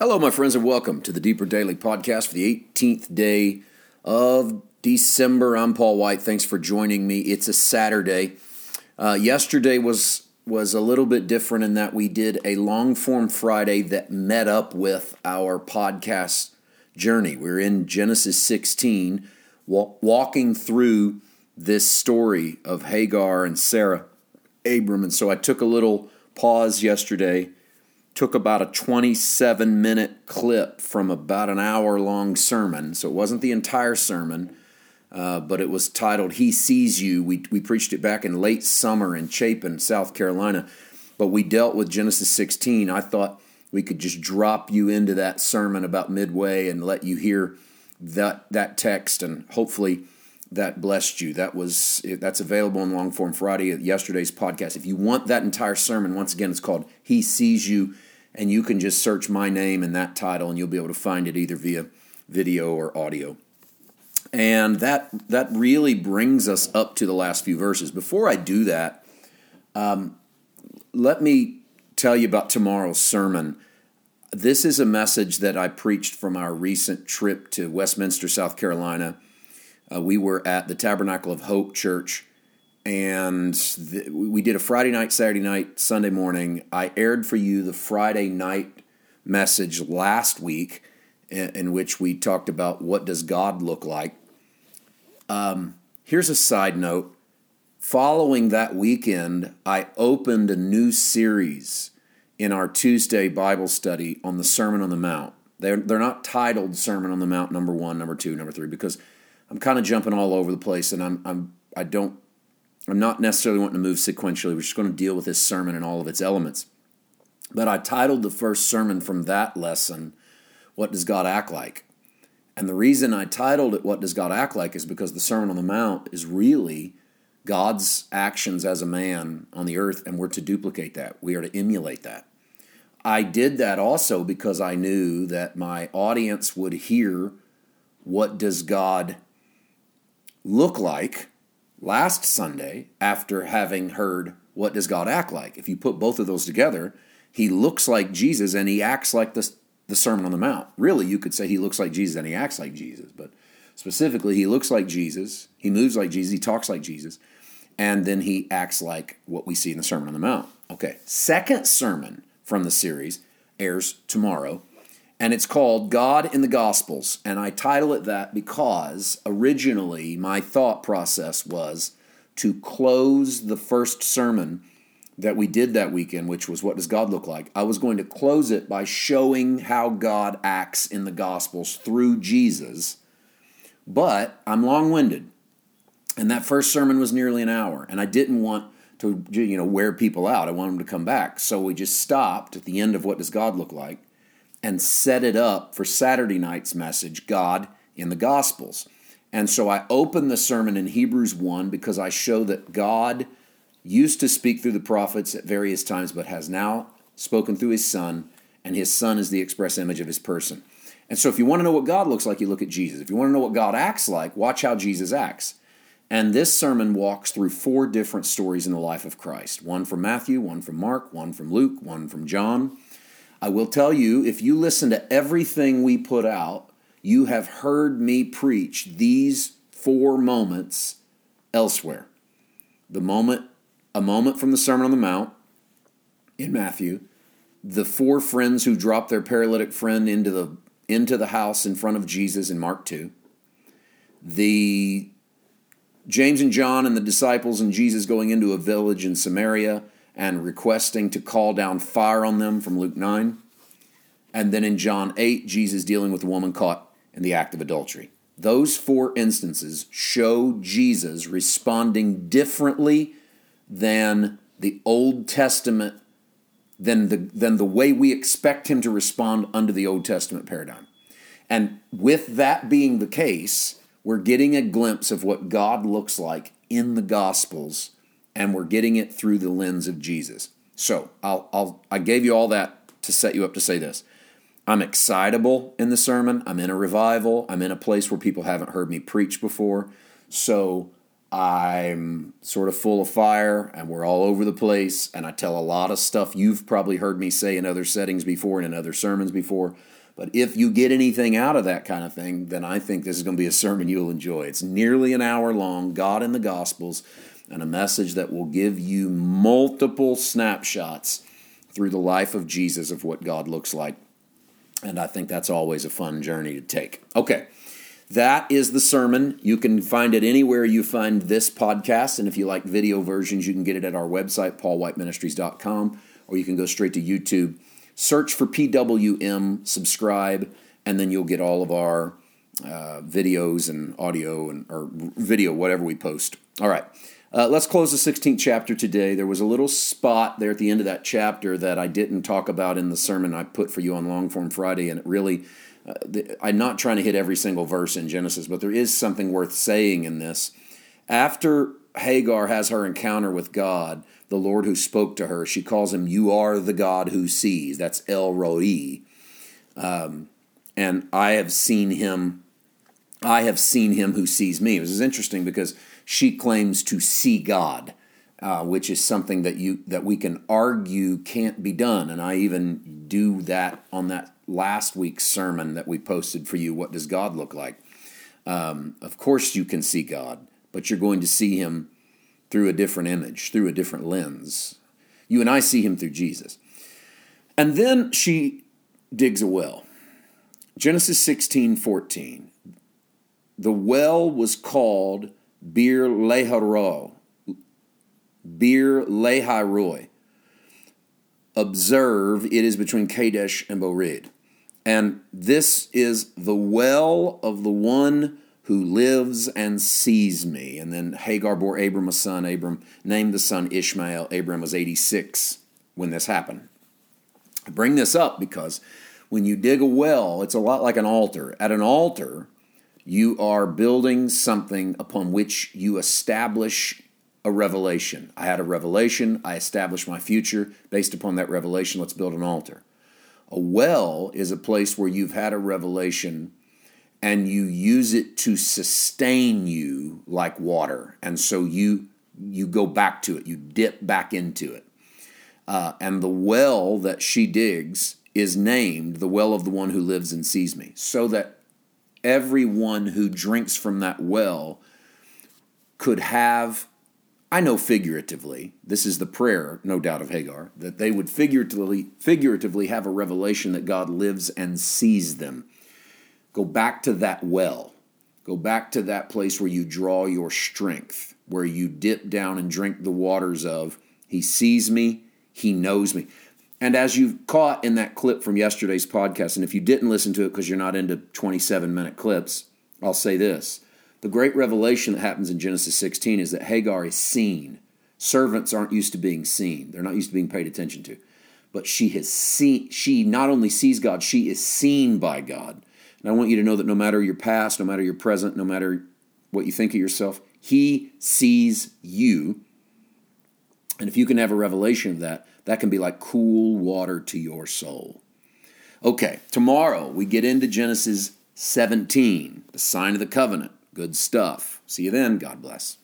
Hello, my friends, and welcome to the Deeper Daily Podcast for the 18th day of December. I'm Paul White. Thanks for joining me. It's a Saturday. Uh, yesterday was was a little bit different in that we did a long form Friday that met up with our podcast journey. We're in Genesis 16, walking through this story of Hagar and Sarah, Abram, and so I took a little pause yesterday took about a 27 minute clip from about an hour long sermon. So it wasn't the entire sermon, uh, but it was titled He Sees You. We, we preached it back in late summer in Chapin, South Carolina. But we dealt with Genesis 16. I thought we could just drop you into that sermon about midway and let you hear that, that text and hopefully that blessed you. That was that's available in long form Friday at yesterday's podcast. If you want that entire sermon, once again, it's called "He Sees You." And you can just search my name and that title, and you'll be able to find it either via video or audio. And that that really brings us up to the last few verses. Before I do that, um, let me tell you about tomorrow's sermon. This is a message that I preached from our recent trip to Westminster, South Carolina. Uh, we were at the Tabernacle of Hope Church and we did a Friday night, Saturday night, Sunday morning. I aired for you the Friday night message last week, in, in which we talked about what does God look like. Um, here's a side note. Following that weekend, I opened a new series in our Tuesday Bible study on the Sermon on the Mount. They're, they're not titled Sermon on the Mount number one, number two, number three, because I'm kind of jumping all over the place and I'm, I'm I don't I'm not necessarily wanting to move sequentially. We're just going to deal with this sermon and all of its elements. But I titled the first sermon from that lesson, What Does God Act Like? And the reason I titled it What Does God Act Like is because the Sermon on the Mount is really God's actions as a man on the earth, and we're to duplicate that. We are to emulate that. I did that also because I knew that my audience would hear what does God look like last Sunday after having heard what does God act like. If you put both of those together, he looks like Jesus and he acts like the, the Sermon on the Mount. Really, you could say he looks like Jesus and he acts like Jesus, but specifically, he looks like Jesus, he moves like Jesus, he talks like Jesus, and then he acts like what we see in the Sermon on the Mount. Okay, second sermon from the series airs tomorrow and it's called God in the Gospels. And I title it that because originally my thought process was to close the first sermon that we did that weekend, which was What Does God Look Like? I was going to close it by showing how God acts in the Gospels through Jesus. But I'm long winded. And that first sermon was nearly an hour. And I didn't want to you know wear people out. I wanted them to come back. So we just stopped at the end of What Does God Look Like? And set it up for Saturday night's message, God in the Gospels. And so I open the sermon in Hebrews 1 because I show that God used to speak through the prophets at various times, but has now spoken through his Son, and his Son is the express image of his person. And so if you want to know what God looks like, you look at Jesus. If you want to know what God acts like, watch how Jesus acts. And this sermon walks through four different stories in the life of Christ one from Matthew, one from Mark, one from Luke, one from John. I will tell you, if you listen to everything we put out, you have heard me preach these four moments elsewhere. The moment, a moment from the Sermon on the Mount in Matthew, the four friends who dropped their paralytic friend into the into the house in front of Jesus in Mark 2. The James and John and the disciples and Jesus going into a village in Samaria and requesting to call down fire on them from Luke 9. And then in John 8, Jesus dealing with a woman caught in the act of adultery. Those four instances show Jesus responding differently than the Old Testament, than the, than the way we expect him to respond under the Old Testament paradigm. And with that being the case, we're getting a glimpse of what God looks like in the Gospels and we're getting it through the lens of Jesus. So I'll, I'll, I gave you all that to set you up to say this. I'm excitable in the sermon. I'm in a revival. I'm in a place where people haven't heard me preach before. So I'm sort of full of fire and we're all over the place. And I tell a lot of stuff you've probably heard me say in other settings before and in other sermons before. But if you get anything out of that kind of thing, then I think this is going to be a sermon you'll enjoy. It's nearly an hour long, God in the Gospels, and a message that will give you multiple snapshots through the life of Jesus of what God looks like. And I think that's always a fun journey to take. Okay. That is the sermon. You can find it anywhere you find this podcast. And if you like video versions, you can get it at our website, paulwhiteministries.com, or you can go straight to YouTube. Search for PWM, subscribe, and then you'll get all of our uh, videos and audio and or video, whatever we post. All right. Uh, let's close the 16th chapter today. There was a little spot there at the end of that chapter that I didn't talk about in the sermon I put for you on Long Form Friday, and it really uh, I'm not trying to hit every single verse in Genesis, but there is something worth saying in this. After Hagar has her encounter with God, the Lord who spoke to her, she calls him, You are the God who sees. That's El Roi. Um, and I have seen him. I have seen him who sees me. This is interesting because she claims to see God, uh, which is something that you that we can argue can't be done. And I even do that on that last week's sermon that we posted for you. What does God look like? Um, of course, you can see God, but you're going to see Him through a different image, through a different lens. You and I see Him through Jesus. And then she digs a well. Genesis 16 14. The well was called Bir Leharo, Beer-lahai-roi. Observe, it is between Kadesh and Bered. And this is the well of the one who lives and sees me. And then Hagar bore Abram a son. Abram named the son Ishmael. Abram was 86 when this happened. I bring this up because when you dig a well, it's a lot like an altar. At an altar, you are building something upon which you establish a revelation. I had a revelation, I established my future. Based upon that revelation, let's build an altar. A well is a place where you've had a revelation and you use it to sustain you like water. And so you you go back to it, you dip back into it. Uh, and the well that she digs is named the well of the one who lives and sees me, so that everyone who drinks from that well could have I know figuratively, this is the prayer, no doubt, of Hagar, that they would figuratively, figuratively have a revelation that God lives and sees them. Go back to that well. Go back to that place where you draw your strength, where you dip down and drink the waters of, He sees me, He knows me. And as you've caught in that clip from yesterday's podcast, and if you didn't listen to it because you're not into 27 minute clips, I'll say this the great revelation that happens in Genesis 16 is that Hagar is seen. Servants aren't used to being seen. They're not used to being paid attention to. But she has seen she not only sees God, she is seen by God. And I want you to know that no matter your past, no matter your present, no matter what you think of yourself, he sees you. And if you can have a revelation of that, that can be like cool water to your soul. Okay, tomorrow we get into Genesis 17, the sign of the covenant. Good stuff. See you then. God bless.